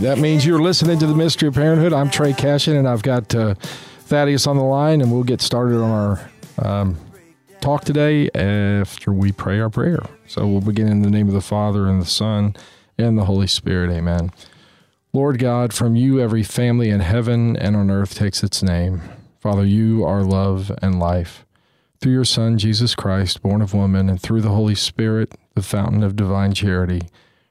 That means you're listening to the Mystery of Parenthood. I'm Trey Cashin, and I've got uh, Thaddeus on the line, and we'll get started on our um, talk today after we pray our prayer. So we'll begin in the name of the Father, and the Son, and the Holy Spirit. Amen. Lord God, from you every family in heaven and on earth takes its name. Father, you are love and life. Through your Son, Jesus Christ, born of woman, and through the Holy Spirit, the fountain of divine charity,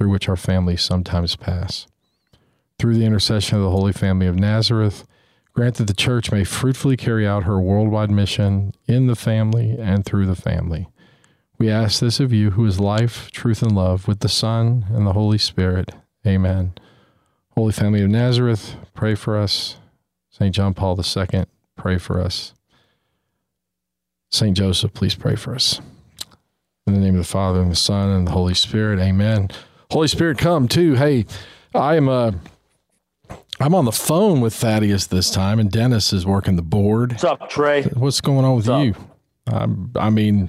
through which our families sometimes pass. Through the intercession of the Holy Family of Nazareth, grant that the Church may fruitfully carry out her worldwide mission in the family and through the family. We ask this of you, who is life, truth, and love, with the Son and the Holy Spirit. Amen. Holy Family of Nazareth, pray for us. St. John Paul II, pray for us. St. Joseph, please pray for us. In the name of the Father, and the Son, and the Holy Spirit. Amen. Holy Spirit, come too. Hey, I am uh, I'm on the phone with Thaddeus this time, and Dennis is working the board. What's up, Trey? What's going on with you? Um, I mean,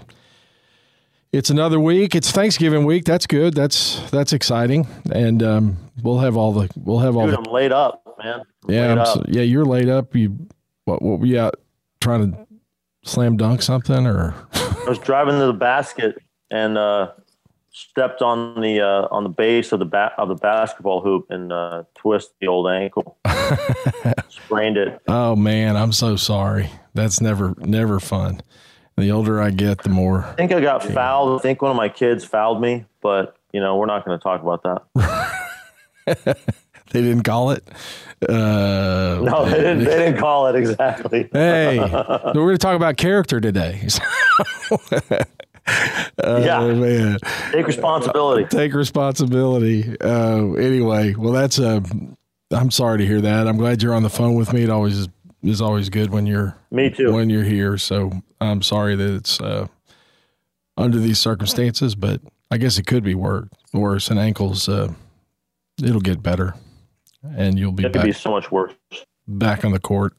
it's another week. It's Thanksgiving week. That's good. That's that's exciting, and um, we'll have all the we'll have all Dude, the I'm laid up, man. I'm yeah up. yeah. You're laid up. You what what were you out trying to slam dunk something or I was driving to the basket and uh, stepped on the uh, on the base of the ba- of the basketball hoop and uh, twisted the old ankle. Sprained it. oh man, I'm so sorry. That's never never fun. The older I get, the more I think I got fouled. I think one of my kids fouled me, but you know we're not going to talk about that. they didn't call it. Uh, No, they didn't. They didn't call it exactly. Hey, we're going to talk about character today. oh, Yeah. man. Take responsibility. Take responsibility. Uh, anyway, well, that's uh, I'm sorry to hear that. I'm glad you're on the phone with me. It always is, is always good when you're Me too. when you're here. So I'm sorry that it's uh, under these circumstances, but I guess it could be worse. Worse, and ankles, uh, it'll get better, and you'll be It could back be so much worse. back on the court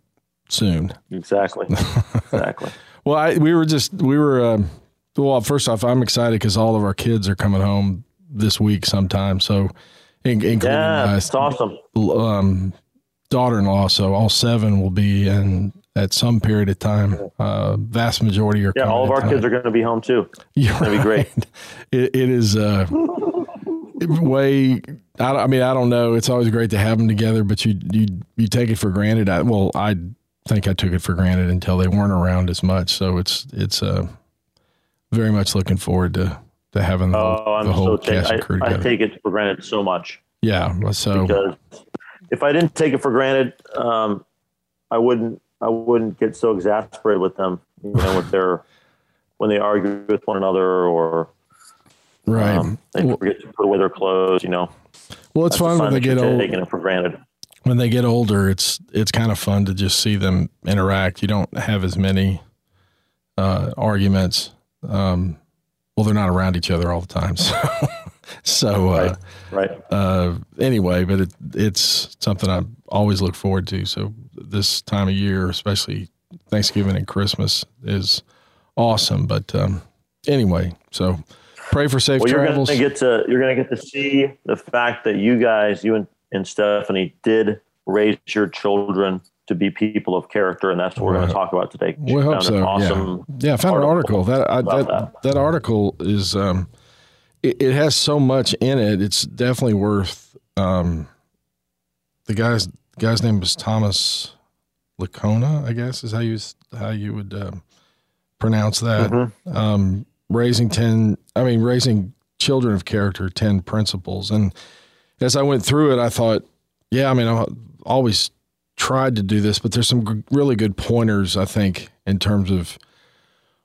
soon. Exactly. Exactly. Well, I, we were just we were. Um, well, first off, I'm excited because all of our kids are coming home this week sometime. So, including Yeah, my it's awesome. um, daughter-in-law. So all seven will be in at some period of time. Uh, vast majority are. Yeah, all of our tonight. kids are going to be home too. You're gonna be great. It, it is uh, way. I, I mean, I don't know. It's always great to have them together, but you you you take it for granted. I, well, I think I took it for granted until they weren't around as much. So it's it's uh, very much looking forward to to having the, whole- Oh, I'm the whole so cast I, and crew I together. take it for granted so much yeah. So because if I didn't take it for granted, um, I wouldn't I wouldn't get so exasperated with them. You know, with their when they argue with one another or right. um, they well, forget to put away their clothes. You know, well, it's That's fun when they get old. taking it for granted. when they get older, it's it's kind of fun to just see them interact. You don't have as many uh, arguments. Um, well, they're not around each other all the time, so so uh, Right. uh, anyway. But it, it's something I always look forward to. So this time of year, especially Thanksgiving and Christmas, is awesome. But um, anyway, so pray for safe Well, you're travels. to get to you're going to get to see the fact that you guys, you and, and Stephanie, did raise your children to be people of character, and that's what we're going to talk about today. We hope so. Awesome. yeah, yeah. I found an article that I, about that, that article is um, it, it has so much in it. It's definitely worth um, the guy's the guy's name was Thomas Lickona, I guess is how you how you would uh, pronounce that. Mm-hmm. Um, raising ten, I mean, raising children of character, ten principles. And as I went through it, I thought, yeah, I mean, I always tried to do this, but there's some g- really good pointers, I think, in terms of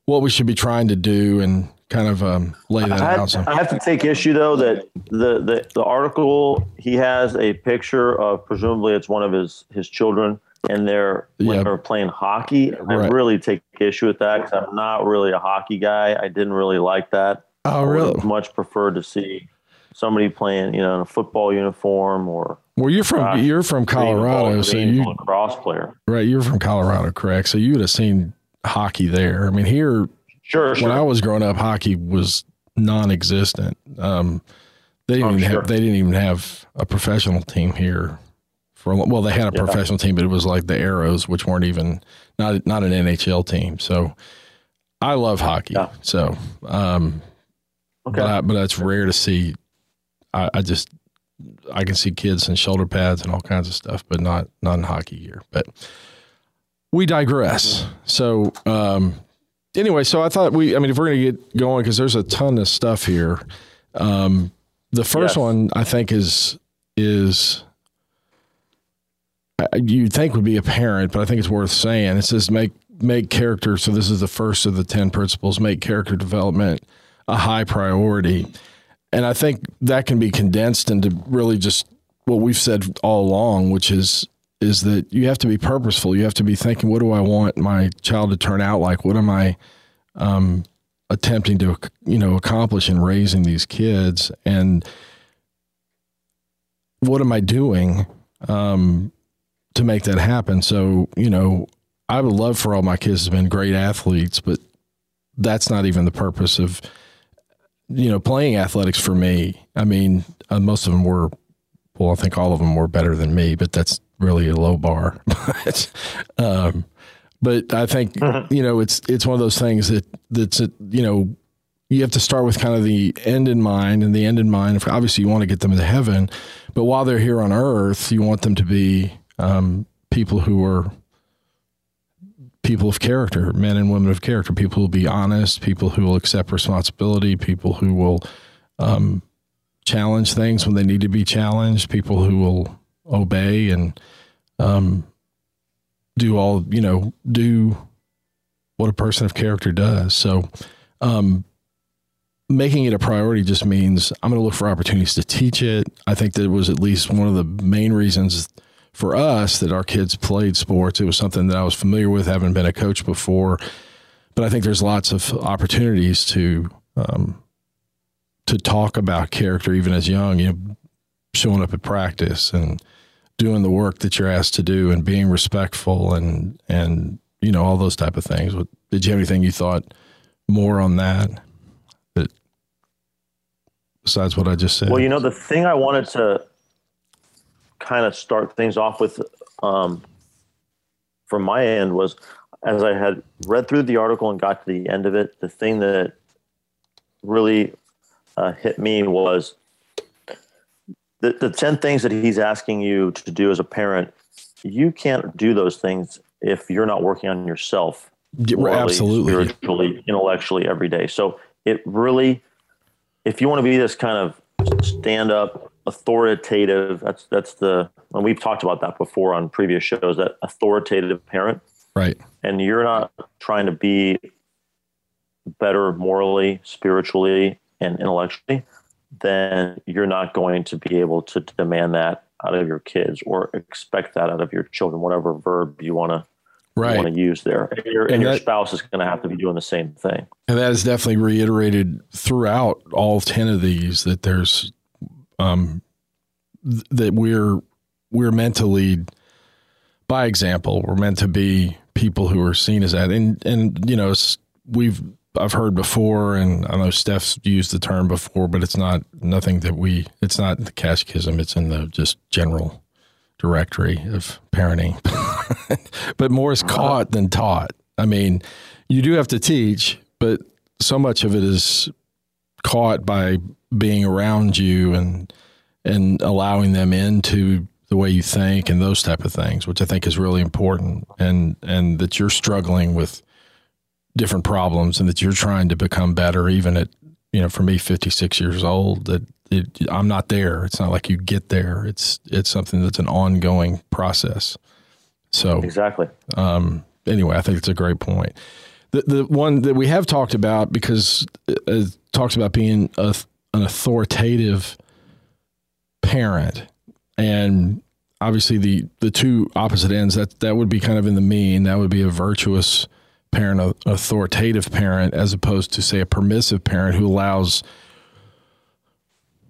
what we should be trying to do and kind of um, lay that I out. So. I have to take issue though that the, the the article he has a picture of presumably it's one of his his children and they're when they're playing hockey. I right. really take issue with that because I'm not really a hockey guy. I didn't really like that. Oh, really? much preferred to see somebody playing, you know, in a football uniform or. Well, you're from gosh, you're from Colorado, so you cross player, right? You're from Colorado, correct? So you would have seen hockey there. I mean, here, sure. When I was growing up, hockey was non-existent. Um, they didn't even sure. have they didn't even have a professional team here. For well, they had a yeah. professional team, but it was like the Arrows, which weren't even not not an NHL team. So I love hockey. Yeah. So, um, okay, but, I, but it's rare to see I, I just I can see kids in shoulder pads and all kinds of stuff, but not not in hockey gear. But we digress. So um, anyway, so I thought we. I mean, if we're going to get going, because there's a ton of stuff here. Um, the first yes. one I think is is you'd think would be apparent, but I think it's worth saying. It says make make character. So this is the first of the ten principles. Make character development a high priority. And I think that can be condensed into really just what we've said all along, which is is that you have to be purposeful. You have to be thinking, what do I want my child to turn out like? What am I um, attempting to you know accomplish in raising these kids, and what am I doing um, to make that happen? So you know, I would love for all my kids to have been great athletes, but that's not even the purpose of you know, playing athletics for me, I mean, uh, most of them were, well, I think all of them were better than me, but that's really a low bar. but, um, but I think mm-hmm. you know it's it's one of those things that that's a, you know you have to start with kind of the end in mind, and the end in mind. Obviously, you want to get them to heaven, but while they're here on earth, you want them to be um, people who are people of character, men and women of character, people who will be honest, people who will accept responsibility, people who will um, challenge things when they need to be challenged, people who will obey and um, do all, you know, do what a person of character does. So, um, making it a priority just means I'm going to look for opportunities to teach it. I think that was at least one of the main reasons for us that our kids played sports. It was something that I was familiar with, having been a coach before. But I think there's lots of opportunities to um, to talk about character even as young. You know, showing up at practice and doing the work that you're asked to do, and being respectful, and and you know all those type of things. Did you have anything you thought more on that? That besides what I just said. Well, you know, the thing I wanted to kind of start things off with um, from my end was as I had read through the article and got to the end of it, the thing that really uh, hit me was the, the 10 things that he's asking you to do as a parent. You can't do those things if you're not working on yourself. Morally, Absolutely. Spiritually, intellectually every day. So it really, if you want to be this kind of stand up, authoritative. That's that's the and we've talked about that before on previous shows. That authoritative parent, right? And you're not trying to be better morally, spiritually, and intellectually. Then you're not going to be able to demand that out of your kids or expect that out of your children, whatever verb you want to right. want to use there. And your, and and your that, spouse is going to have to be doing the same thing. And that is definitely reiterated throughout all 10 of these that there's um, th- that we're we're meant to lead by example. We're meant to be people who are seen as that, and and you know we've I've heard before, and I know Steph's used the term before, but it's not nothing that we. It's not the catechism. It's in the just general directory of parenting. but more is caught than taught. I mean, you do have to teach, but so much of it is caught by being around you and and allowing them into the way you think, and those type of things, which I think is really important, and and that you're struggling with different problems, and that you're trying to become better, even at you know, for me, 56 years old, that it, I'm not there. It's not like you get there. It's it's something that's an ongoing process. So exactly. Um, anyway, I think it's a great point. The the one that we have talked about because it talks about being a, an authoritative parent, and obviously the the two opposite ends that that would be kind of in the mean. That would be a virtuous parent, an authoritative parent, as opposed to say a permissive parent who allows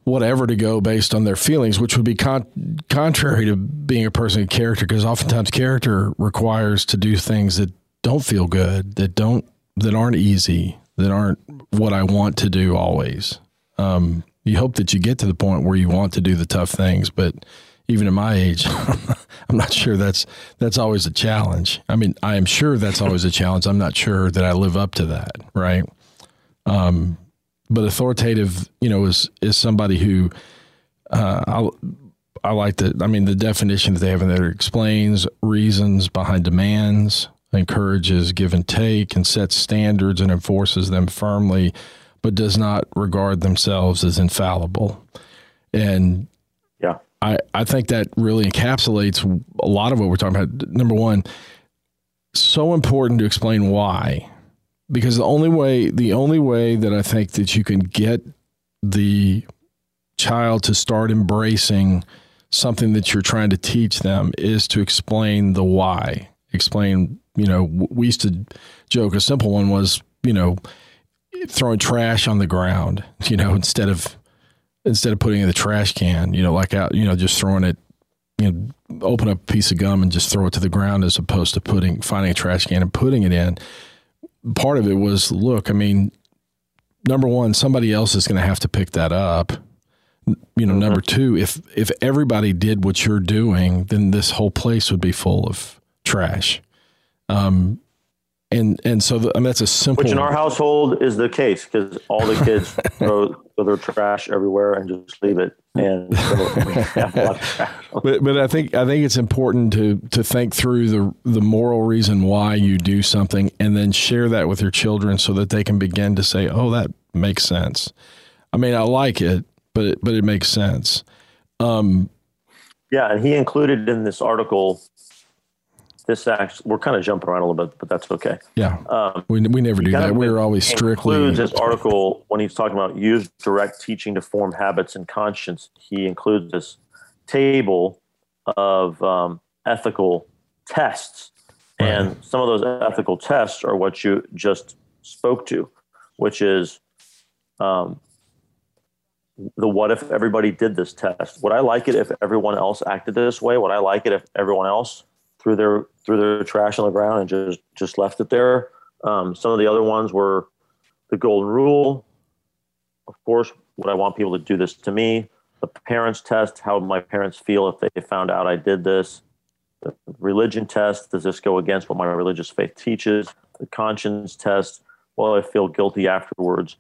whatever to go based on their feelings, which would be con- contrary to being a person of character, because oftentimes character requires to do things that don't feel good, that don't, that aren't easy, that aren't what I want to do always. Um, you hope that you get to the point where you want to do the tough things, but even at my age, I'm not sure that's that's always a challenge. I mean, I am sure that's always a challenge. I'm not sure that I live up to that, right? Um, but authoritative, you know, is is somebody who uh, I I like the. I mean, the definition that they have in there explains reasons behind demands, encourages give and take, and sets standards and enforces them firmly, but does not regard themselves as infallible. And yeah, I I think that really encapsulates a lot of what we're talking about. Number one, so important to explain why because the only way the only way that I think that you can get the child to start embracing something that you're trying to teach them is to explain the why. Explain, you know, we used to joke a simple one was, you know, throwing trash on the ground, you know, instead of instead of putting it in the trash can, you know, like out, you know, just throwing it you know, open up a piece of gum and just throw it to the ground as opposed to putting finding a trash can and putting it in part of it was look, I mean, number one, somebody else is going to have to pick that up. You know, mm-hmm. number two, if if everybody did what you're doing, then this whole place would be full of trash. Um, and and so the, I mean that's a simple. Which in our household is the case because all the kids throw, throw their trash everywhere and just leave it. And so but but I think I think it's important to to think through the the moral reason why you do something and then share that with your children so that they can begin to say, oh, that makes sense. I mean, I like it, but it, but it makes sense. Um, yeah, and he included in this article this actually we're kind of jumping around a little bit, but that's okay. Yeah, um, we we never do that. We're always strictly. Includes this article when he's talking about use direct teaching to form habits and conscience. He includes this table of um, ethical tests, right. and some of those ethical tests are what you just spoke to, which is. Um, the what if everybody did this test? Would I like it if everyone else acted this way? Would I like it if everyone else threw their threw their trash on the ground and just just left it there. Um, some of the other ones were the golden rule. Of course, would I want people to do this to me? The parents test. How my parents feel if they found out I did this? The religion test. Does this go against what my religious faith teaches? The conscience test. Well, I feel guilty afterwards.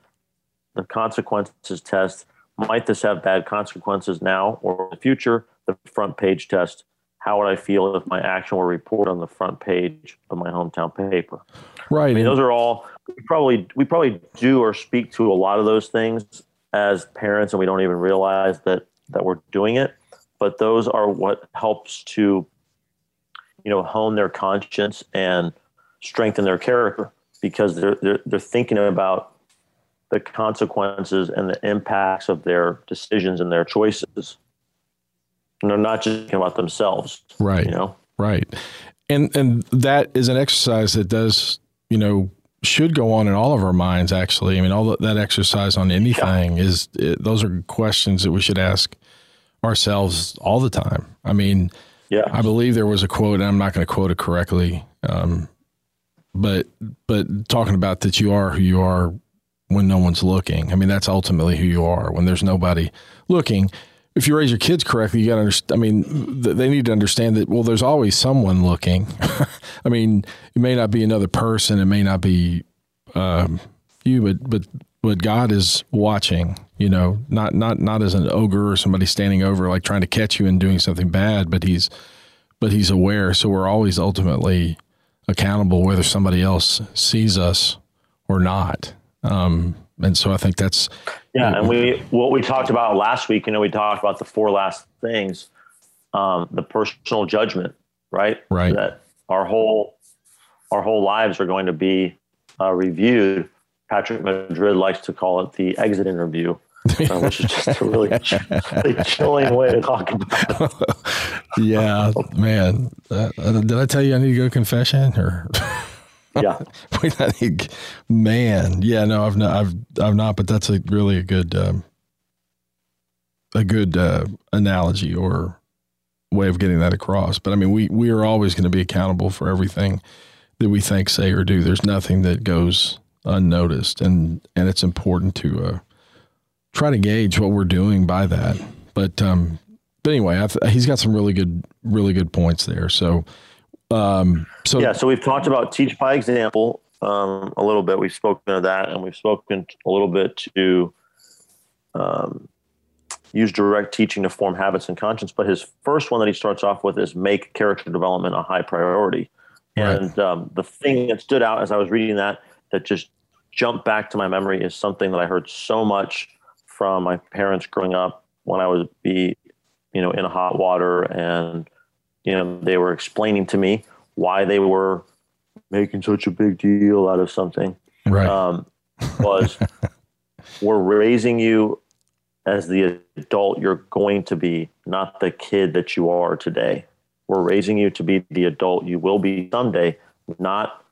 The consequences test. Might this have bad consequences now or in the future? The front page test how would I feel if my action were reported on the front page of my hometown paper? Right. I mean, those are all we probably we probably do or speak to a lot of those things as parents, and we don't even realize that that we're doing it. But those are what helps to, you know, hone their conscience and strengthen their character because they're they're, they're thinking about the consequences and the impacts of their decisions and their choices and they're not just thinking about themselves. Right. You know. Right. And and that is an exercise that does you know should go on in all of our minds. Actually, I mean, all that exercise on anything yeah. is it, those are questions that we should ask ourselves all the time. I mean, yeah, I believe there was a quote, and I'm not going to quote it correctly, um, but but talking about that you are who you are when no one's looking. I mean, that's ultimately who you are when there's nobody looking if you raise your kids correctly, you got to understand. I mean, they need to understand that. Well, there's always someone looking. I mean, it may not be another person, it may not be um, you, but but but God is watching. You know, not not not as an ogre or somebody standing over like trying to catch you and doing something bad, but he's but he's aware. So we're always ultimately accountable whether somebody else sees us or not. Um, and so I think that's yeah. And we what we talked about last week. You know, we talked about the four last things, um, the personal judgment, right? Right. That our whole our whole lives are going to be uh, reviewed. Patrick Madrid likes to call it the exit interview. Uh, which is just a really, really chilling way to talk about it. yeah, man. Uh, did I tell you I need to go confession or? yeah. man. Yeah, no, I've not. I've I've not. But that's a really a good um, a good uh, analogy or way of getting that across. But I mean, we we are always going to be accountable for everything that we think, say, or do. There's nothing that goes unnoticed, and and it's important to uh, try to gauge what we're doing by that. But um, but anyway, he's got some really good really good points there. So um, so yeah, so we've talked about teach by example um, a little bit. We've spoken of that, and we've spoken a little bit to um, use direct teaching to form habits and conscience. But his first one that he starts off with is make character development a high priority. Right. And um, the thing that stood out as I was reading that that just jumped back to my memory is something that I heard so much from my parents growing up when I was be, you know, in hot water and you know, they were explaining to me why they were making such a big deal out of something. Right. Um, was we're raising you as the adult you're going to be, not the kid that you are today. We're raising you to be the adult you will be someday, not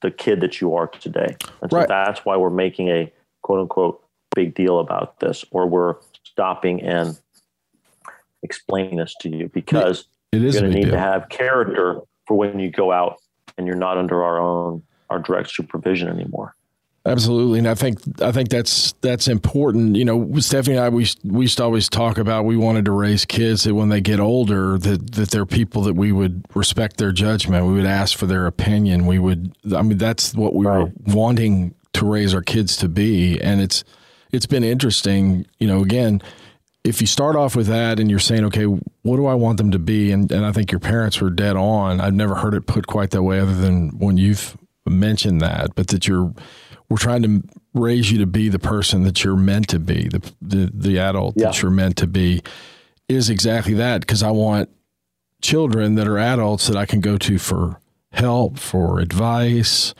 the kid that you are today. And so right. that's why we're making a quote unquote big deal about this, or we're stopping and explaining this to you because it is going to need to have character for when you go out and you're not under our own our direct supervision anymore. Absolutely, and I think I think that's that's important. You know, Stephanie and I we we used to always talk about we wanted to raise kids that when they get older that that they're people that we would respect their judgment. We would ask for their opinion. We would. I mean, that's what we right. were wanting to raise our kids to be, and it's it's been interesting. You know, again, if you start off with that and you're saying, okay, what do I want them to be? And, and I think your parents were dead on. I've never heard it put quite that way other than when you've mentioned that, but that you're, we're trying to raise you to be the person that you're meant to be, the, the, the adult yeah. that you're meant to be is exactly that. Cause I want children that are adults that I can go to for help, for advice,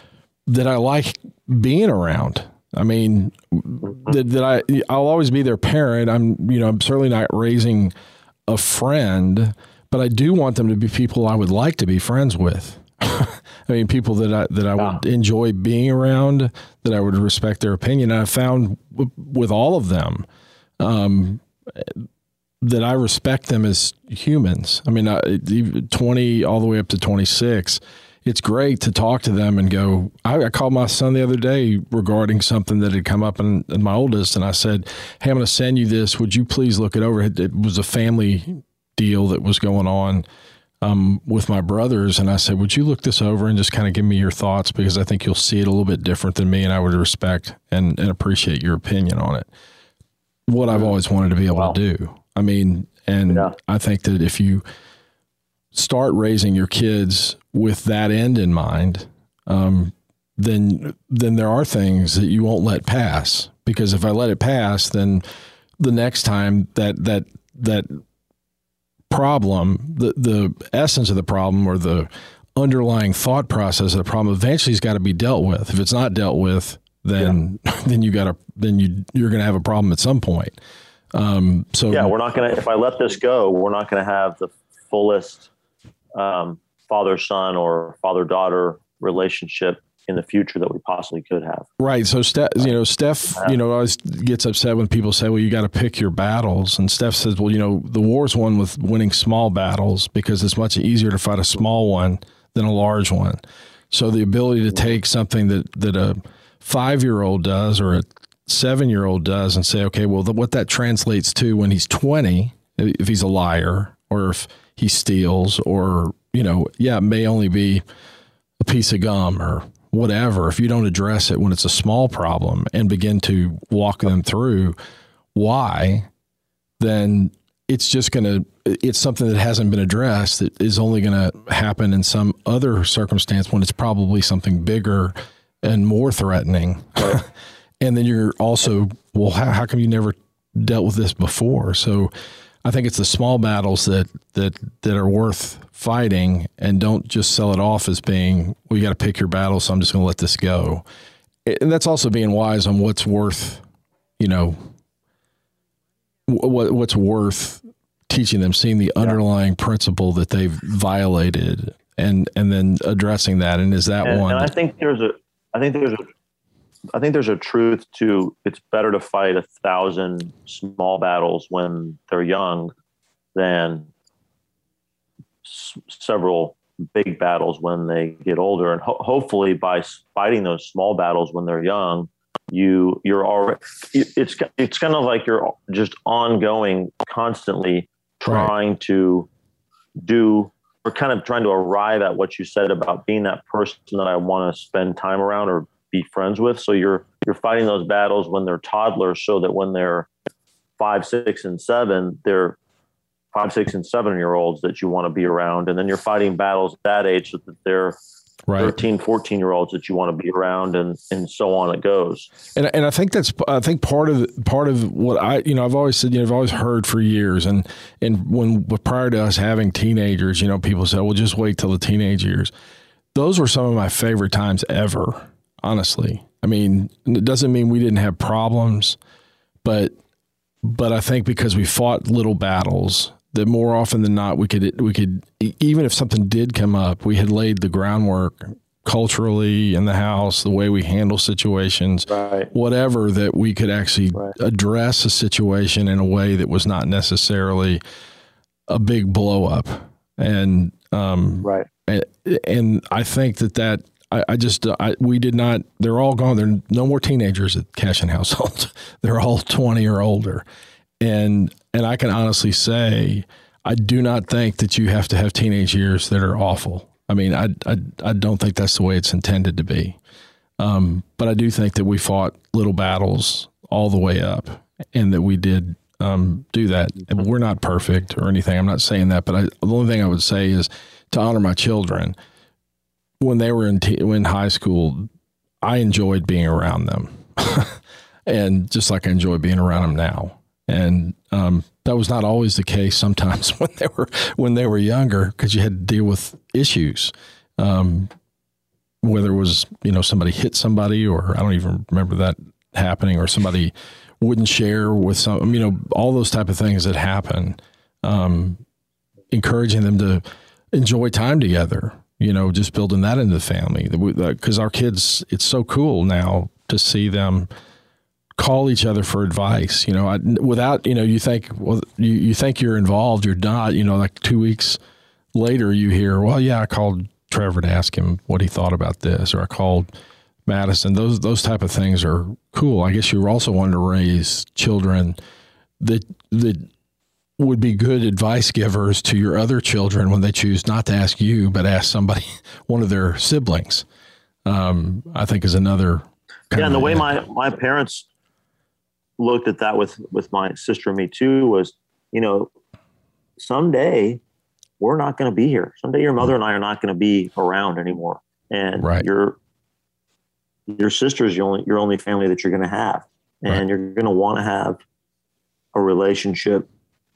that I like being around. I mean, that, that I I'll always be their parent. I'm you know I'm certainly not raising a friend, but I do want them to be people I would like to be friends with. I mean, people that I that I would enjoy being around, that I would respect their opinion. I found w- with all of them um, that I respect them as humans. I mean, I, twenty all the way up to twenty six it's great to talk to them and go. I, I, called my son the other day regarding something that had come up in, in my oldest, and I said, "Hey, I'm going to send you this. Would you please look it over?" It, it was a family deal that was going on um, with my brothers, and I said, "Would you look this over and just kind of give me your thoughts because I think you'll see it a little bit different than me, and I would respect and, and appreciate your opinion on it." What I've always wanted to be able wow. to do. I mean, and yeah. I think that if you start raising your kids with that end in mind, um, then then there are things that you won't let pass because if I let it pass, then the next time that that that problem, the the essence of the problem or the underlying thought process of the problem eventually has got to be dealt with. If it's not dealt with, then yeah. then you got to then you you're going to have a problem at some point. Um, so yeah, we're not going to. If I let this go, we're not going to have the fullest um, father son or father daughter relationship in the future that we possibly could have. Right. So, Steph, uh, you know, Steph, you know, always gets upset when people say, well, you got to pick your battles. And Steph says, well, you know, the war's won with winning small battles because it's much easier to fight a small one than a large one. So, the ability to take something that, that a five year old does or a seven year old does and say, okay, well, the, what that translates to when he's 20, if he's a liar or if he steals or, you know, yeah, it may only be a piece of gum or whatever, if you don't address it when it's a small problem and begin to walk them through why, then it's just going to it's something that hasn't been addressed that is only going to happen in some other circumstance when it's probably something bigger and more threatening. And then you're also, well, how, how come you never dealt with this before? So I think it's the small battles that that that are worth fighting, and don't just sell it off as being, well, you got to pick your battle, so I'm just going to let this go. And that's also being wise on what's worth, you know, what what's worth teaching them, seeing the underlying yeah. principle that they've violated, and and then addressing that. And is that and, one? And I think there's a, I think there's a, I think there's a truth to it's better to fight a thousand small battles when they're young than s- several big battles when they get older. And ho- hopefully, by fighting those small battles when they're young, you you're already it's it's kind of like you're just ongoing, constantly trying right. to do or kind of trying to arrive at what you said about being that person that I want to spend time around or be friends with. So you're you're fighting those battles when they're toddlers, so that when they're five, six, and seven, they're five, six, and seven year olds that you want to be around, and then you're fighting battles at that age that they're right. 13, 14 year olds that you want to be around and, and so on it goes. And, and I think that's, I think part of, part of what I, you know, I've always said, you know, I've always heard for years and, and when prior to us having teenagers, you know, people said well, just wait till the teenage years. Those were some of my favorite times ever, honestly. I mean, it doesn't mean we didn't have problems, but, but I think because we fought little battles that more often than not we could we could even if something did come up, we had laid the groundwork culturally in the house, the way we handle situations, right. whatever that we could actually right. address a situation in a way that was not necessarily a big blow up. And um, right. And, and I think that that I, I just I, we did not. They're all gone. There are no more teenagers at Cash Cashin household. they're all twenty or older, and and I can honestly say I do not think that you have to have teenage years that are awful. I mean, I I, I don't think that's the way it's intended to be. Um, but I do think that we fought little battles all the way up, and that we did um, do that. And we're not perfect or anything. I'm not saying that, but I, the only thing I would say is to honor my children. When they were in t- in high school, I enjoyed being around them, and just like I enjoy being around them now and um, that was not always the case. Sometimes when they were when they were younger, because you had to deal with issues, um, whether it was you know somebody hit somebody, or I don't even remember that happening, or somebody wouldn't share with some, you know, all those type of things that happen. Um, encouraging them to enjoy time together, you know, just building that into the family. Because our kids, it's so cool now to see them call each other for advice. You know, I, without you know, you think well, you, you think you're involved, you're not. You know, like two weeks later, you hear, well, yeah, I called Trevor to ask him what he thought about this, or I called Madison. Those those type of things are cool. I guess you also wanting to raise children that that would be good advice givers to your other children when they choose not to ask you, but ask somebody, one of their siblings. Um, I think is another. Yeah, and the way my my parents looked at that with with my sister and me too was you know someday we're not going to be here someday your mother and i are not going to be around anymore and right. your your is your only your only family that you're going to have and right. you're going to want to have a relationship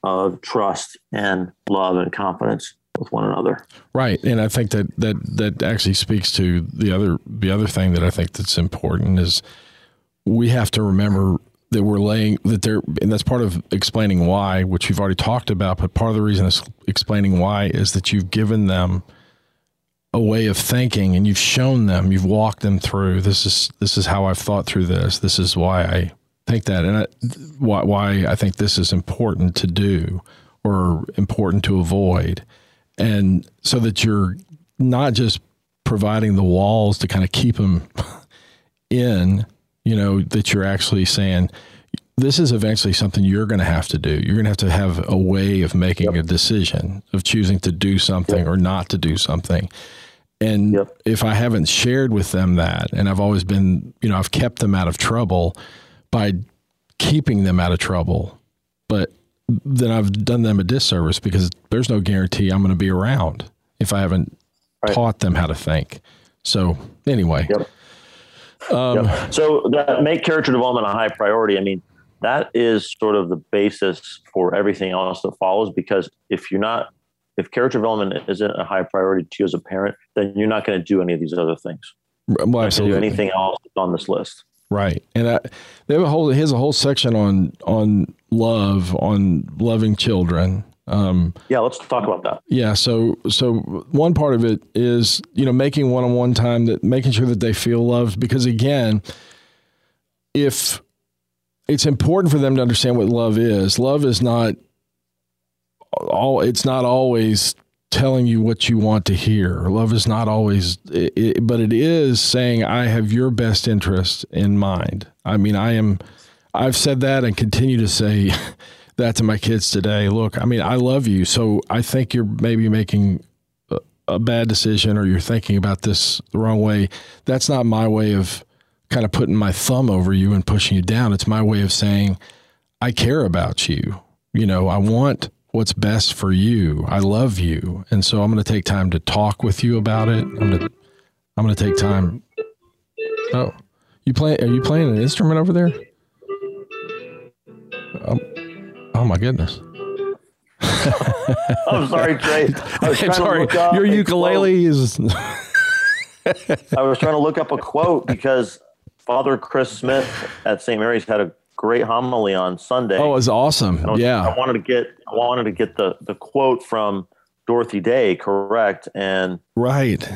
of trust and love and confidence with one another. Right, and I think that that that actually speaks to the other the other thing that I think that's important is we have to remember that we're laying that they're and that's part of explaining why which we've already talked about but part of the reason is explaining why is that you've given them a way of thinking and you've shown them you've walked them through this is this is how I've thought through this this is why I think that and I, why why I think this is important to do or important to avoid. And so that you're not just providing the walls to kind of keep them in you know, that you're actually saying, this is eventually something you're going to have to do. You're going to have to have a way of making yep. a decision of choosing to do something yep. or not to do something. and Yep. if I haven't shared with them that, and I've always been, you know, I've kept them out of trouble by keeping them out of trouble, but then I've done them a disservice because there's no guarantee I'm going to be around if I haven't Right. taught them how to think. So anyway, Yep. Um, Yep. So that make character development a high priority. I mean, that is sort of the basis for everything else that follows. Because if you're not, if character development isn't a high priority to you as a parent, then you're not going to do any of these other things. well, You're not going to absolutely. do anything else on this list. Right, and I, they have a whole. He has a whole section on on love, on loving children. Um, Yeah, let's talk about that. yeah, so so one part of it is you know making one on one time that making sure that they feel loved because again, if it's important for them to understand what love is, love is not all. It's not always telling you what you want to hear. Love is not always, it, it, but it is saying, I have your best interest in mind. I mean, I am, I've said that and continue to say that to my kids today. Look, I mean, I love you. So I think you're maybe making a, bad decision or you're thinking about this the wrong way. That's not my way of kind of putting my thumb over you and pushing you down. It's my way of saying, I care about you. You know, I want what's best for you. I love you. And so I'm going to take time to talk with you about it. I'm going to I'm going to take time Oh. You play are you playing an instrument over there? Um, oh my goodness. I'm sorry, Trey. I was trying to Sorry. look up Your ukulele is. I was trying to look up a quote because Father Chris Smith at St. Mary's had a great homily on Sunday. Oh, it was awesome. I was- Yeah. I wanted to get I wanted to get the the quote from Dorothy Day correct, and Right.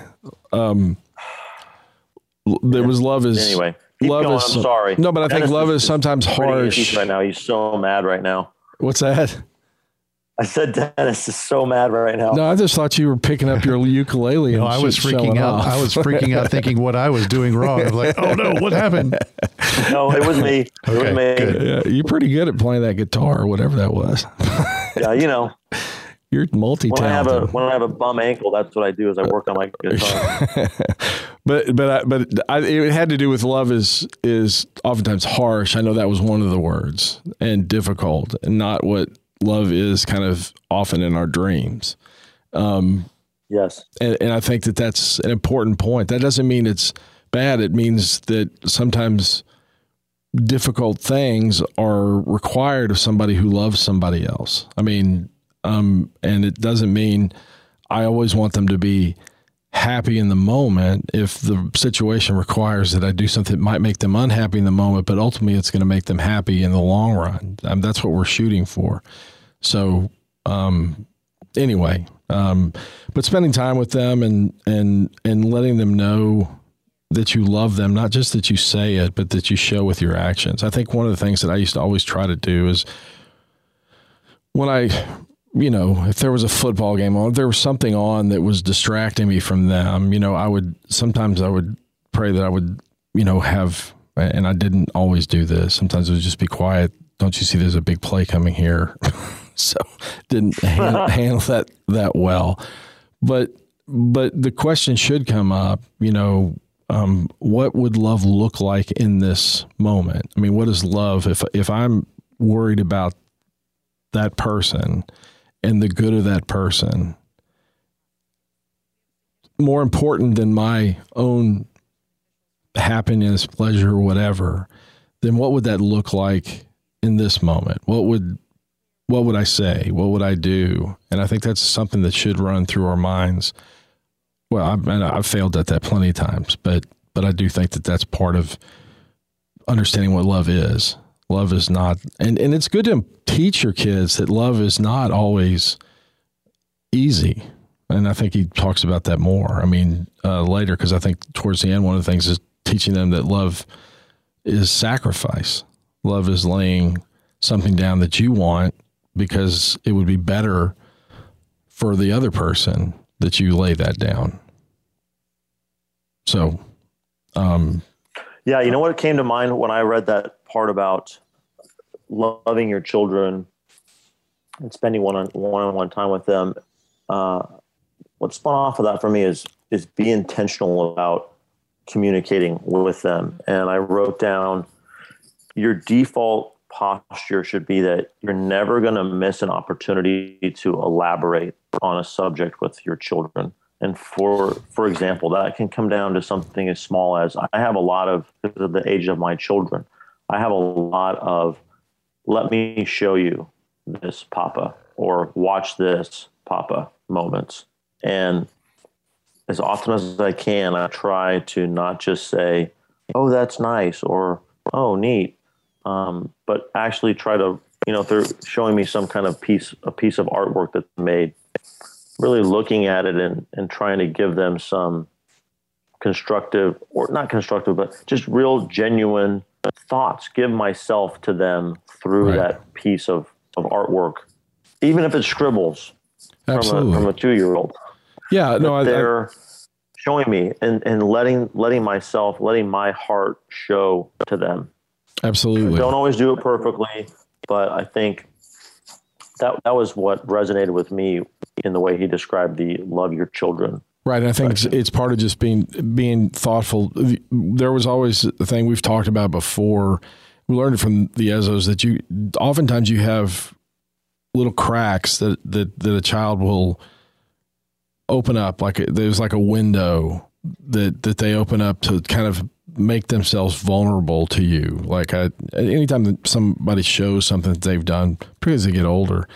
Um there was love is anyway, love going. is I'm sorry. No, but I think love is sometimes his teeth harsh. right now. He's so mad right now. What's that? I said Dennis is so mad right now. No, I just thought you were picking up your ukulele and No, I was freaking out. off. I was freaking out, thinking what I was doing wrong. I was like, "Oh no, what happened?" No, it was me. It was Okay, me. good. yeah, you're pretty good at playing that guitar or whatever that was. Yeah, you know, You're multi when I have a talented. when I have a bum ankle, that's what I do is I work on my guitar. but but I, but I, it had to do with love is is oftentimes harsh. I know that was one of the words and difficult, and not what love is kind of often in our dreams. Um, yes. and, and I think that that's an important point. That doesn't mean it's bad. It means that sometimes difficult things are required of somebody who loves somebody else. I mean, um, and it doesn't mean I always want them to be happy in the moment if the situation requires that I do something that might make them unhappy in the moment, but ultimately it's going to make them happy in the long run. Um, that's what we're shooting for. So, um, anyway, um, but spending time with them and and and letting them know that you love them, not just that you say it, but that you show with your actions. I think one of the things that I used to always try to do is when I, you know, if there was a football game on, if there was something on that was distracting me from them, you know, I would sometimes I would pray that I would, you know, have, and I didn't always do this. Sometimes it would just be quiet. Don't you see there's a big play coming here? so didn't hand, handle that that well. But but the question should come up, you know, um, what would love look like in this moment? I mean, what is love if if I'm worried about that person and the good of that person more important than my own happiness, pleasure, whatever, then what would that look like in this moment? What would what would I say? What would I do? And I think that's something that should run through our minds. Well, I've, and I've failed at that plenty of times, but but I do think that that's part of understanding what love is. Love is not, and and it's good to teach your kids that love is not always easy. And I think he talks about that more. I mean, uh, later because I think towards the end, one of the things is teaching them that love is sacrifice. Love is laying something down that you want because it would be better for the other person that you lay that down. So, um, Yeah, you know what came to mind when I read that part about loving your children and spending one on one on one time with them. Uh, what spun off of that for me is is be intentional about communicating with them. And I wrote down your default posture should be that you're never going to miss an opportunity to elaborate on a subject with your children. And for for example, that can come down to something as small as I have a lot of the age of my children. I have a lot of let me show you this papa or watch this papa moments. And as often as I can, I try to not just say, "Oh, that's nice," or "Oh, neat," um, but actually try to, you know, if they're showing me some kind of piece, a piece of artwork that's made, really looking at it and, and trying to give them some constructive, or not constructive, but just real genuine thoughts. Give myself to them through right. that piece of, of artwork, even if it's scribbles Absolutely. from a, from a two year old. Yeah, no, I, they're I, showing me and, and letting letting myself, letting my heart show to them. Absolutely. Don't always do it perfectly, but I think that that was what resonated with me in the way he described the love your children. Right, and I think it's it's part of just being being thoughtful. There was always the thing we've talked about before. We learned from the Ezzos that you oftentimes you have little cracks that that that a child will open up like there's like a window that that they open up to kind of make themselves vulnerable to you. Like I, anytime that somebody shows something that they've done, because they get older,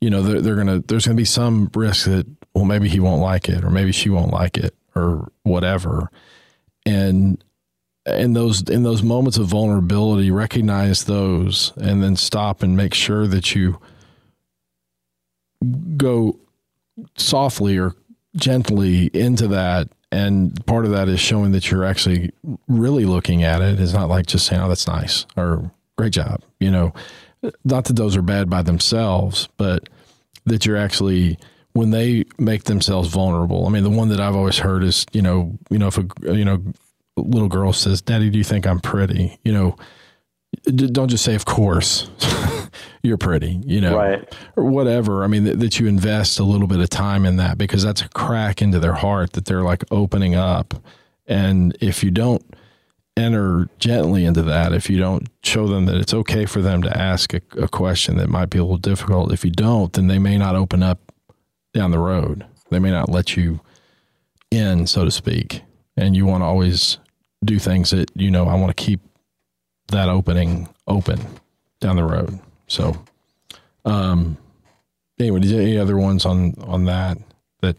you know, they're, they're gonna there's gonna be some risk that well maybe he won't like it or maybe she won't like it or whatever, and in those in those moments of vulnerability, recognize those and then stop and make sure that you go softly or gently into that and part of that is showing that you're actually really looking at it. It's not like just saying, "Oh, that's nice" or "Great job." You know, not that those are bad by themselves, but that you're actually when they make themselves vulnerable. I mean, the one that I've always heard is, you know, you know, if a you know little girl says, "Daddy, do you think I'm pretty?" You know, don't just say, "Of course." you're pretty, you know, right. or whatever. I mean, th- that you invest a little bit of time in that because that's a crack into their heart that they're like opening up. And if you don't enter gently into that, if you don't show them that it's okay for them to ask a, a question that might be a little difficult, if you don't, then they may not open up down the road. They may not let you in, so to speak. And you want to always do things that, you know, I want to keep that opening open down the road. So, um, anyway, any other ones on on that that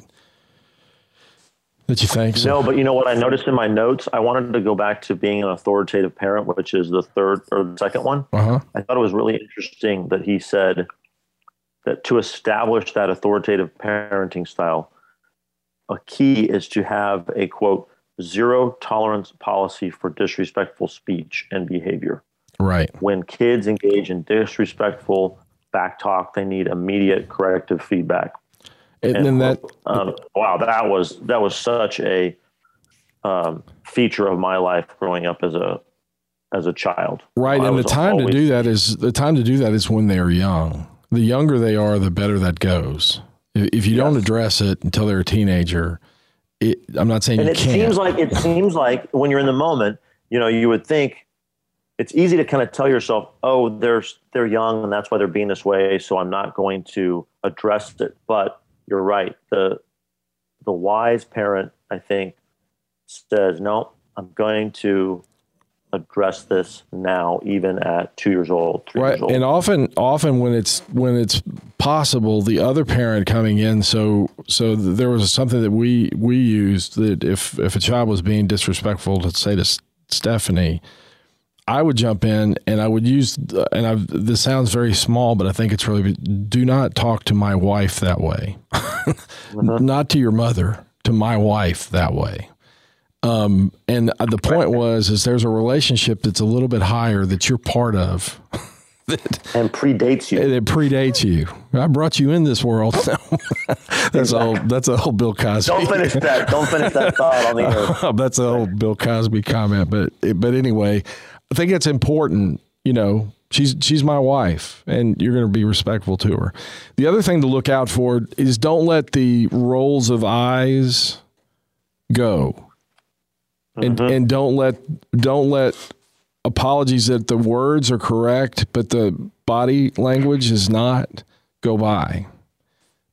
that you think? So? No, but you know what I noticed in my notes? I wanted to go back to being an authoritative parent, which is the third or the second one. Uh-huh. I thought it was really interesting that he said that to establish that authoritative parenting style, a key is to have a quote zero tolerance policy for disrespectful speech and behavior. Right. When kids engage in disrespectful back talk, they need immediate corrective feedback. And, and then that um, wow, that was that was such a um, feature of my life growing up as a as a child. Right, and the time to do that is the time to do that is when they are young. The younger they are, the better that goes. If, if you yes. don't address it until they're a teenager, it, I'm not saying and you it can't. seems like it seems like when you're in the moment, you know, you would think it's easy to kind of tell yourself, oh, they're they're young and that's why they're being this way, so I'm not going to address it. But you're right. The the wise parent, I think, says, no, I'm going to address this now, even at two years old, three right. years old. And often, often when it's when it's possible, the other parent coming in. So, so there was something that we we used that if if a child was being disrespectful, let's say to Stephanie I would jump in and I would use, and I've, this sounds very small, but I think it's really, do not talk to my wife that way. mm-hmm. Not to your mother, to my wife that way. Um, and the point was, is there's a relationship that's a little bit higher that you're part of. that, and predates you. It predates you. I brought you in this world. that's a whole. That's a whole Bill Cosby. Don't finish that. Don't finish that thought on the air. that's a whole Bill Cosby comment. But but anyway, I think it's important, you know, she's she's my wife and you're going to be respectful to her. The other thing to look out for is don't let the rolls of eyes go. And Mm-hmm. and don't let don't let apologies that the words are correct but the body language is not go by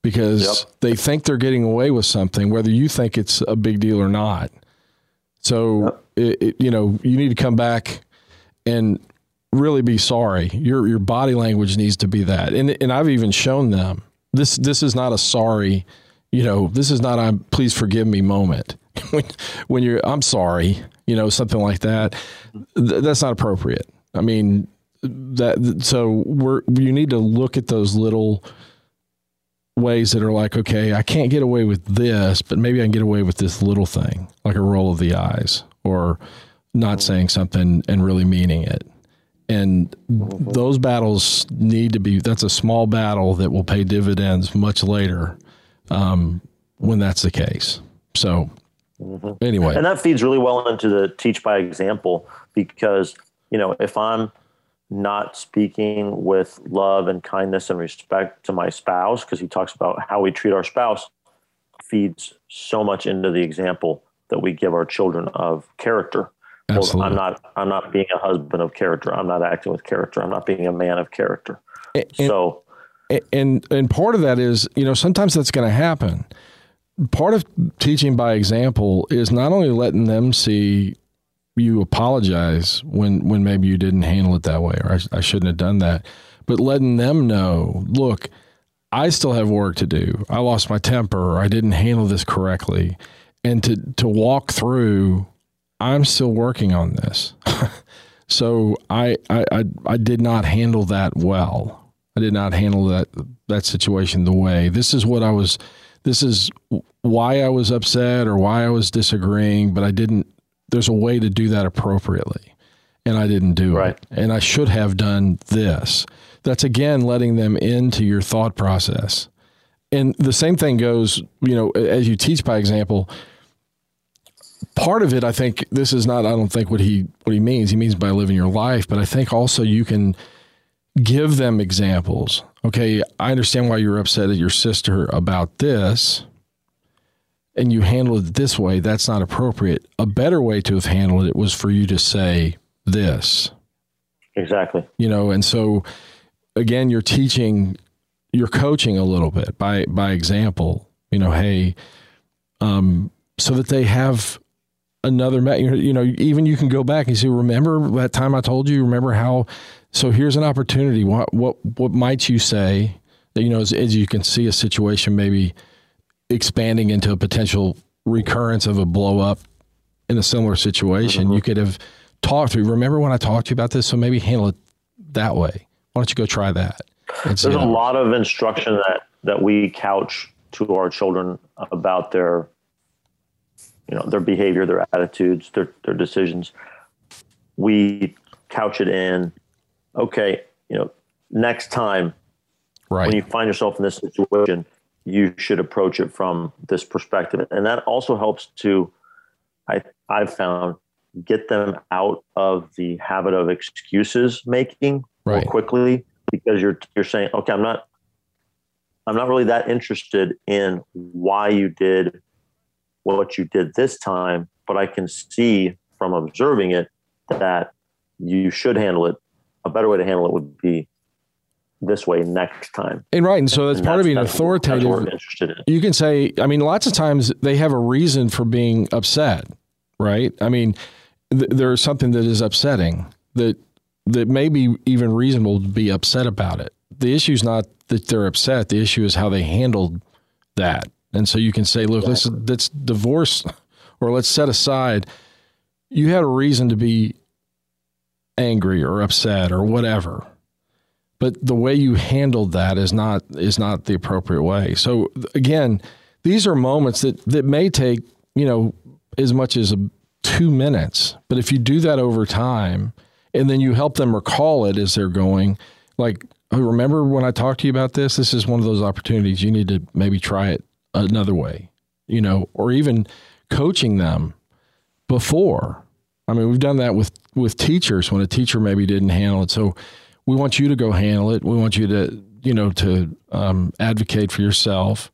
because Yep. they think they're getting away with something whether you think it's a big deal or not. So it, it, you know, you need to come back and really be sorry. Your your body language needs to be that. And and I've even shown them this this is not a sorry, you know, this is not a please forgive me moment. when when you're I'm sorry, you know, something like that. Th- that's not appropriate. I mean, that so we're you need to look at those little ways that are like, okay, I can't get away with this, but maybe I can get away with this little thing, like a roll of the eyes or not saying something and really meaning it. And those battles need to be, that's a small battle that will pay dividends much later um, when that's the case. So, anyway, And that feeds really well into the teach by example because, you know, if I'm not speaking with love and kindness and respect to my spouse, because he talks about how we treat our spouse, feeds so much into the example that we give our children of character. Well, Absolutely. I'm not I'm not being a husband of character. I'm not acting with character. I'm not being a man of character. so and and part of that is you know sometimes that's going to happen part of teaching by example is not only letting them see you apologize when when maybe you didn't handle it that way or I, I shouldn't have done that but letting them know look i still have work to do i lost my temper i didn't handle this correctly and to to walk through i'm still working on this so I, I i i did not handle that well I did not handle that that situation the way. This is what I was. This is why I was upset or why I was disagreeing, but I didn't. There's a way to do that appropriately, and I didn't do Right. it. And I should have done this. That's again letting them into your thought process. And the same thing goes, you know, as you teach by example. Part of it, I think, this is not. I don't think what he what he means. He means by living your life, but I think also you can give them examples. Okay, I understand why you're upset at your sister about this, and you handled it this way. That's not appropriate. A better way to have handled it was for you to say this, exactly. you know, and so again, you're teaching, you're coaching a little bit by by example. You know, hey, um, so that they have another met you know even you can go back and say remember that time i told you remember how so here's an opportunity. What what what might you say that you know as, as you can see a situation maybe expanding into a potential recurrence of a blow up in a similar situation you mm-hmm. could have talked through? Remember when i talked to you about this? So maybe handle it that way. Why don't you go try that and see There's a how- lot of instruction that that we couch to our children about their you know their behavior their attitudes their their decisions. We couch it in okay you know next time right. when you find yourself in this situation you should approach it from this perspective. And that also helps to i i've found get them out of the habit of excuses making more Right. quickly because you're you're saying okay i'm not i'm not really that interested in why you did what you did this time but i can see from observing it that you should handle it. A better way to handle it would be this way next time. And right and so that's And part of being authoritative. interested in. You can say i mean lots of times they have a reason for being upset right? I mean th- there's something that is upsetting that that may be even reasonable to be upset about it. The issue is not that they're upset. The issue is how they handled that and so you can say look let's let's divorce or let's set aside you had a reason to be angry or upset or whatever but the way you handled that is not is not the appropriate way. So again, these are moments that that may take you know as much as a, two minutes, but if you do that over time, and then you help them recall it as they're going, like oh, remember when I talked to you about this? This is one of those opportunities you need to maybe try it another way, you know, or even coaching them before. I mean, we've done that with with teachers when a teacher maybe didn't handle it. So we want you to go handle it. We want you to, you know, to um, advocate for yourself.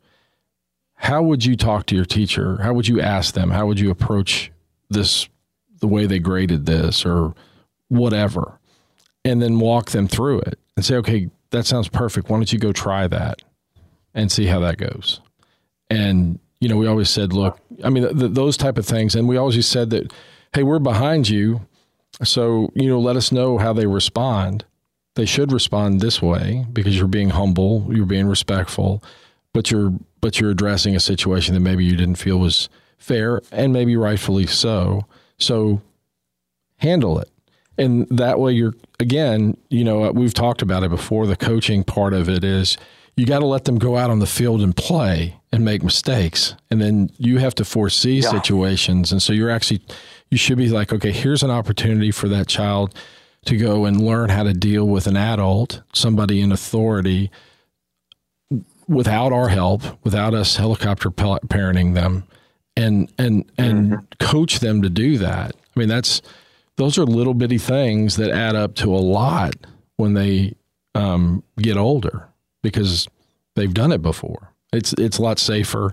how would you talk to your teacher? How would you ask them? How would you approach this, the way they graded this or whatever? And then walk them through it and say, okay, that sounds perfect. Why don't you go try that and see how that goes? And, you know, we always said, look, I mean, th- those type of things. And we always said that, hey, we're behind you. So, you know, let us know how they respond. They should respond this way because you're being humble, you're being respectful, but you're but you're addressing a situation that maybe you didn't feel was fair and maybe rightfully so. So handle it. And that way you're again, you know, we've talked about it before. The coaching part of it is you got to let them go out on the field and play and make mistakes. And then you have to foresee yeah. situations. And so you're actually, you should be like, okay, here's an opportunity for that child to go and learn how to deal with an adult, somebody in authority without our help, without us helicopter parenting them, and and and mm-hmm. coach them to do that. I mean, that's those are little bitty things that add up to a lot when they um, get older because they've done it before. It's it's a lot safer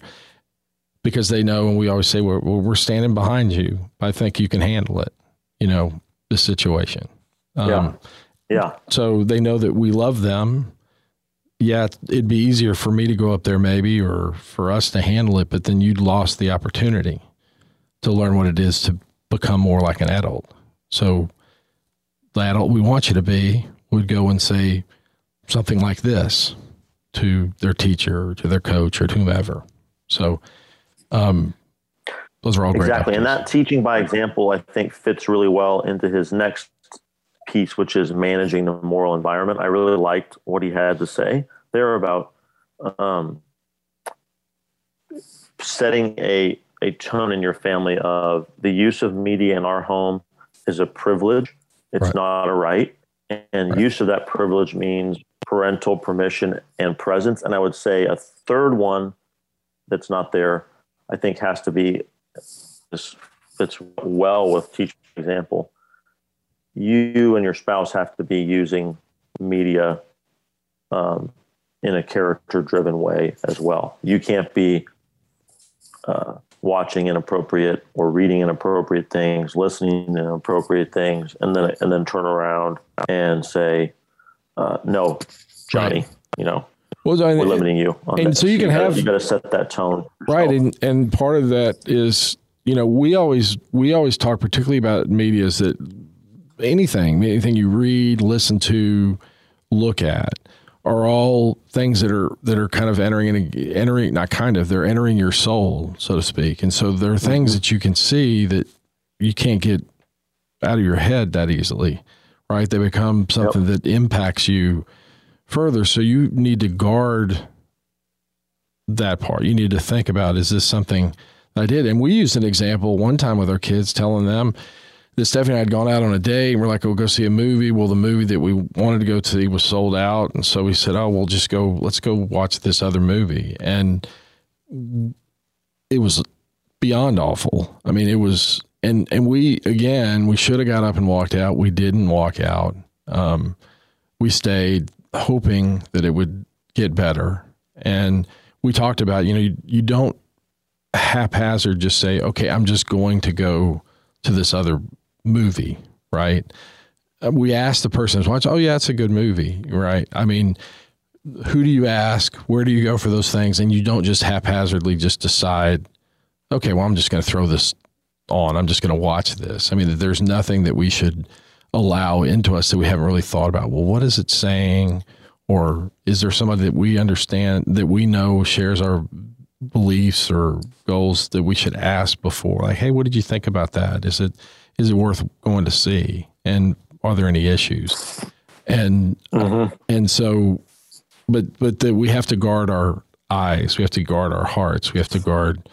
because they know, and we always say we're we're standing behind you. I think you can handle it. You know the situation. Um, yeah. Yeah. So they know that we love them yeah, it'd be easier for me to go up there maybe or for us to handle it, but then you'd lost the opportunity to learn what it is to become more like an adult. So the adult we want you to be would go and say something like this to their teacher or to their coach or to whomever. So um, those are all great. exactly. And that teaching by example, I think, fits really well into his next piece, which is managing the moral environment. I really liked what he had to say there about um, setting a a tone in your family of the use of media in our home is a privilege. It's right. not a right. And right. use of that privilege means parental permission and presence. And I would say a third one that's not there, I think has to be this fits well with teaching example you and your spouse have to be using media um, in a character driven way as well. You can't be uh, watching inappropriate or reading inappropriate things, listening to inappropriate things, and then and then turn around and say, uh, "No, Johnny, right. you know." Well, I, we're limiting you, and that. so you, you can gotta, have you got to set that tone, right? And and part of that is you know we always we always talk particularly about media is that anything, anything you read, listen to, look at are all things that are that are kind of entering in, entering not kind of they're entering your soul so to speak and so there are things mm-hmm. that you can see that you can't get out of your head that easily right they become something yep. that impacts you further so you need to guard that part you need to think about is this something i did and we used an example one time with our kids telling them that Stephanie and I had gone out on a date and we're like, we'll go see a movie. Well, the movie that we wanted to go to see was sold out. And so we said, oh, we'll just go, let's go watch this other movie. And it was beyond awful. I mean, it was, and, and we, again, we should have got up and walked out. We didn't walk out. Um, we stayed hoping that it would get better. And we talked about, you know, you, you don't haphazard just say, okay, I'm just going to go to this other movie, right? Uh, we ask the person who's watching, oh, yeah, it's a good movie, right? I mean, who do you ask? Where do you go for those things? And you don't just haphazardly just decide, okay, well, I'm just going to throw this on. I'm just going to watch this. I mean, there's nothing that we should allow into us that we haven't really thought about. Well, what is it saying? Or is there somebody that we understand that we know shares our beliefs or goals that we should ask before? Like, hey, what did you think about that? Is it is it worth going to see? And are there any issues? And mm-hmm. and so, but but that we have to guard our eyes, we have to guard our hearts, we have to guard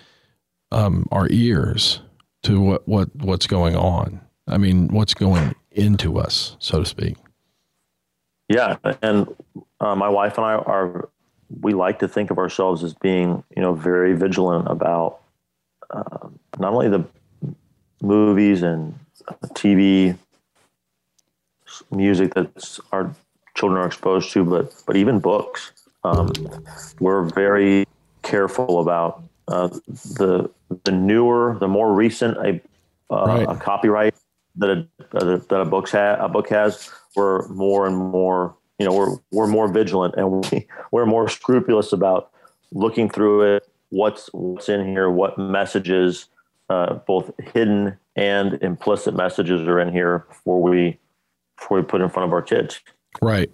um, our ears to what what what's going on. I mean, what's going into us, so to speak. Yeah, and uh, my wife and I are we like to think of ourselves as being you know very vigilant about uh, not only the movies and TV, music that our children are exposed to, but but even books. Um, we're very careful about uh, the the newer, the more recent a, uh, right. a copyright that a, that a book ha- a book has. We're more and more, you know, we're we're more vigilant and we, we're more scrupulous about looking through it. What's what's in here? What messages, uh, both hidden and implicit messages, are in here before we before we put in front of our kids. Right.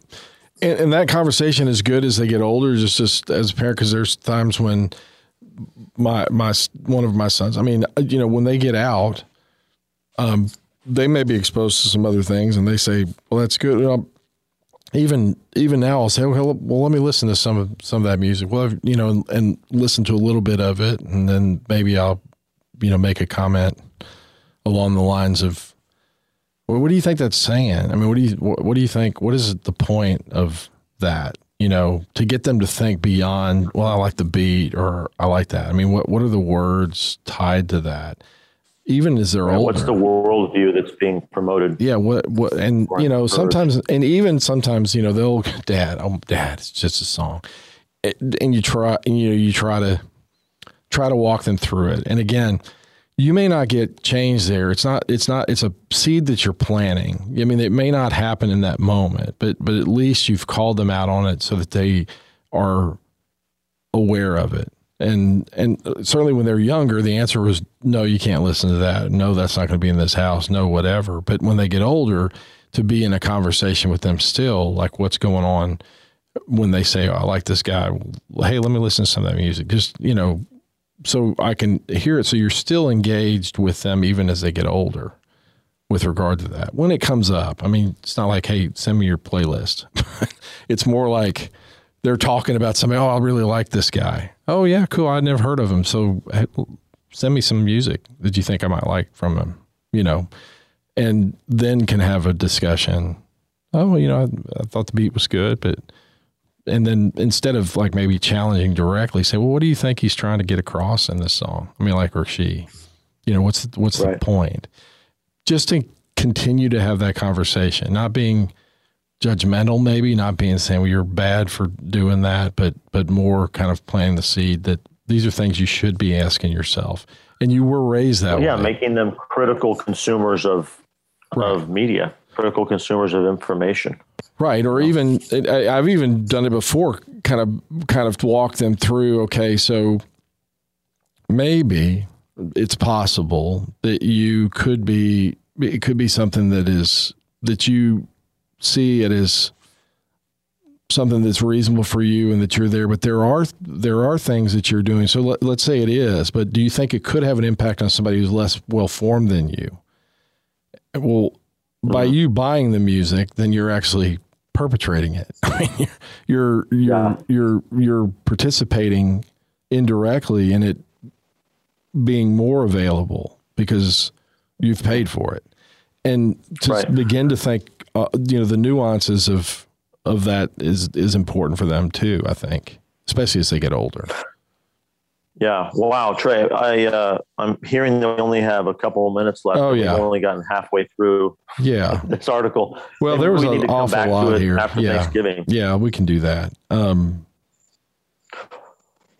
And, and that conversation is good as they get older. Just just as a parent, because there's times when my my one of my sons. I mean, you know, when they get out, um, they may be exposed to some other things, and they say, "Well, that's good." Even even now, I'll say, "Well, well, let me listen to some of some of that music." Well, you know, and, and listen to a little bit of it, and then maybe I'll, you know, make a comment along the lines of, well, "What do you think that's saying?" I mean, what do you what, what do you think? What is the point of that? You know, to get them to think beyond, well, I like the beat or I like that. I mean, what, what are the words tied to that? Even as they're older. What's the worldview that's being promoted? Yeah. What, what, and, you know, sometimes, and even sometimes, you know, they'll, dad, oh, dad, it's just a song. And you try, and, you know, you try to, try to walk them through it. And again, you may not get change there. It's not. It's not. It's a seed that you're planting. I mean, it may not happen in that moment, but but at least you've called them out on it so that they are aware of it. And and certainly when they're younger, the answer was no. You can't listen to that. No, that's not going to be in this house. No, whatever. But when they get older, to be in a conversation with them still, like what's going on when they say, oh, "I like this guy." Hey, let me listen to some of that music. Just you know, so I can hear it. So you're still engaged with them even as they get older with regard to that. When it comes up, I mean, it's not like, hey, send me your playlist. it's more like they're talking about somebody, oh, I really like this guy. Oh, yeah, cool. I'd never heard of him. So send me some music that you think I might like from him, you know, and then can have a discussion. Oh, you know, I, I thought the beat was good, but and then instead of like maybe challenging directly, say, well, what do you think he's trying to get across in this song? I mean, like or she, you know, what's the, what's right. the point? Just to continue to have that conversation, not being judgmental, maybe not being saying, well, you're bad for doing that, but but more kind of planting the seed that these are things you should be asking yourself, and you were raised that yeah, way. Yeah, making them critical consumers of right. of media, critical consumers of information. Right, or even I've even done it before. Kind of, kind of walk them through. Okay, so maybe it's possible that you could be. It could be something that is that you see it as something that's reasonable for you and that you're there. But there are there are things that you're doing. So let, let's say it is. But do you think it could have an impact on somebody who's less well formed than you? Well, by mm-hmm. you buying the music, then you're actually perpetrating it. I mean, you're you're yeah. you're you're participating indirectly in it being more available because you've paid for it, and to right. begin to think, uh, you know, the nuances of of that is is important for them too. I think, especially as they get older. Yeah. Wow, Trey. I uh, I'm hearing that we only have a couple of minutes left. Oh yeah. We've only gotten halfway through. Yeah. this article. Well, there was we an awful lot here. After yeah. Thanksgiving. Yeah, we can do that. Um,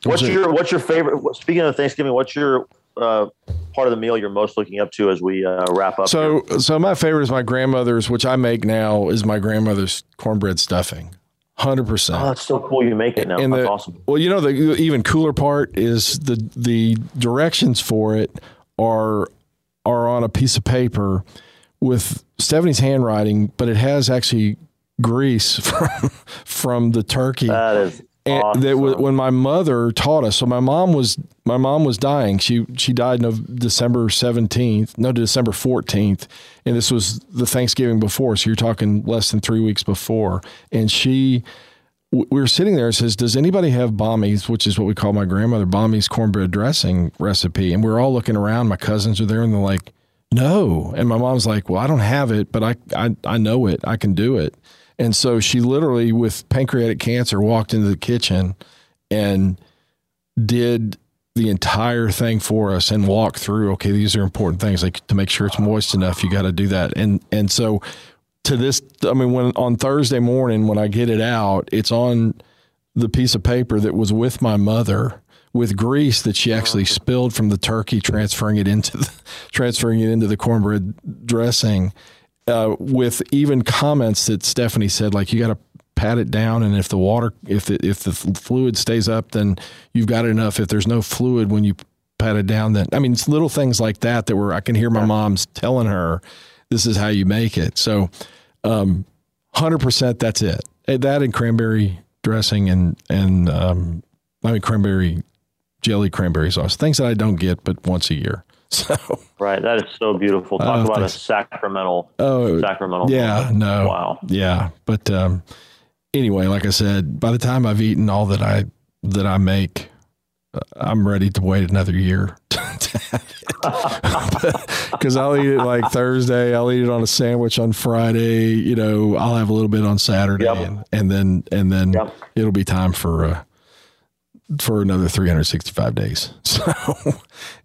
what's your What's your favorite? Speaking of Thanksgiving, what's your uh, part of the meal you're most looking up to as we uh, wrap up? So, here? so my favorite is my grandmother's, which I make now, is my grandmother's cornbread stuffing. Hundred percent. Oh, that's so cool! You make it now. And that's the, awesome. Well, you know the even cooler part is the the directions for it are are on a piece of paper with Stephanie's handwriting, but it has actually grease from from the turkey. That is and awesome. that when my mother taught us. So my mom was my mom was dying. She she died no December seventeenth, no December fourteenth, and this was the Thanksgiving before. So you're talking less than three weeks before. And she, we were sitting there and says, "Does anybody have Bommy's, which is what we call my grandmother Bommy's cornbread dressing recipe?" And we are all looking around. My cousins are there, and they're like, "No." And my mom's like, "Well, I don't have it, but I I I know it. I can do it." And so she literally, with pancreatic cancer, walked into the kitchen and did the entire thing for us and walked through. Okay, these are important things. Like to make sure it's moist enough, you got to do that. And and so to this, I mean, when on Thursday morning when I get it out, it's on the piece of paper that was with my mother with grease that she actually spilled from the turkey, transferring it into the, transferring it into the cornbread dressing. Uh, with even comments that Stephanie said, like you got to pat it down, and if the water, if the, if the fluid stays up, then you've got enough. If there's no fluid when you pat it down, then I mean, it's little things like that that were I can hear my mom's telling her, this is how you make it. So, um, hundred percent, that's it. That and cranberry dressing and and um, I mean cranberry jelly cranberry sauce, things that I don't get but once a year. So right, that is so beautiful. Talk uh, about a sacramental. Oh, sacramental. Yeah, moment. no, wow, yeah. But um, anyway, like I said, by the time I've eaten all that I that I make, uh, I'm ready to wait another year because I'll eat it like Thursday. I'll eat it on a sandwich on Friday. You know, I'll have a little bit on Saturday, yep. and, and, then and then yep. it'll be time for. Uh, for another 365 days. So,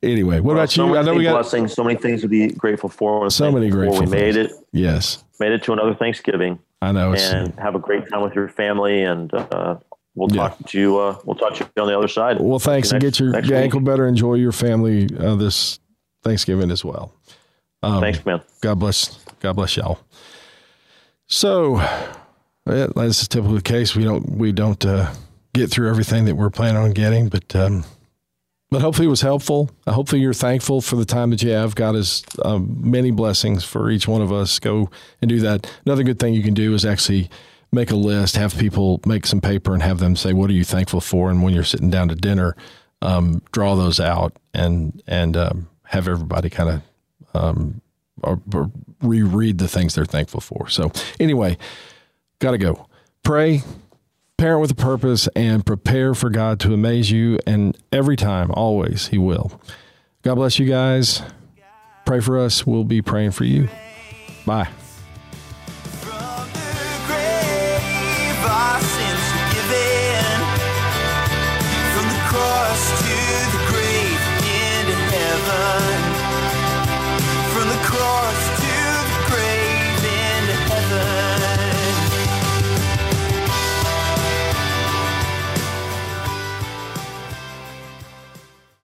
anyway, what well, about so you? I know we got blessings, so many things to be grateful for. So many grateful. We made it. Yes, made it to another Thanksgiving. I know. and have a great time with your family, and uh, we'll yeah. talk to you. Uh, we'll talk to you on the other side. Well, thanks, and get your, your ankle better. Enjoy your family uh, this Thanksgiving as well. Um, thanks, man. God bless. God bless y'all. So, yeah, that's typically the case. We don't. We don't uh, get through everything that we're planning on getting, but um, but hopefully it was helpful. Hopefully you're thankful for the time that you have. God has um, many blessings for each one of us. Go and do that. Another good thing you can do is actually make a list, have people make some paper, and have them say, "What are you thankful for?" And when you're sitting down to dinner, um, draw those out and and um, have everybody kind of um, or, or reread the things they're thankful for. So anyway, got to go. Pray, parent with a purpose and prepare for God to amaze you. And every time, always, He will. God bless you guys. Pray for us. We'll be praying for you. Bye.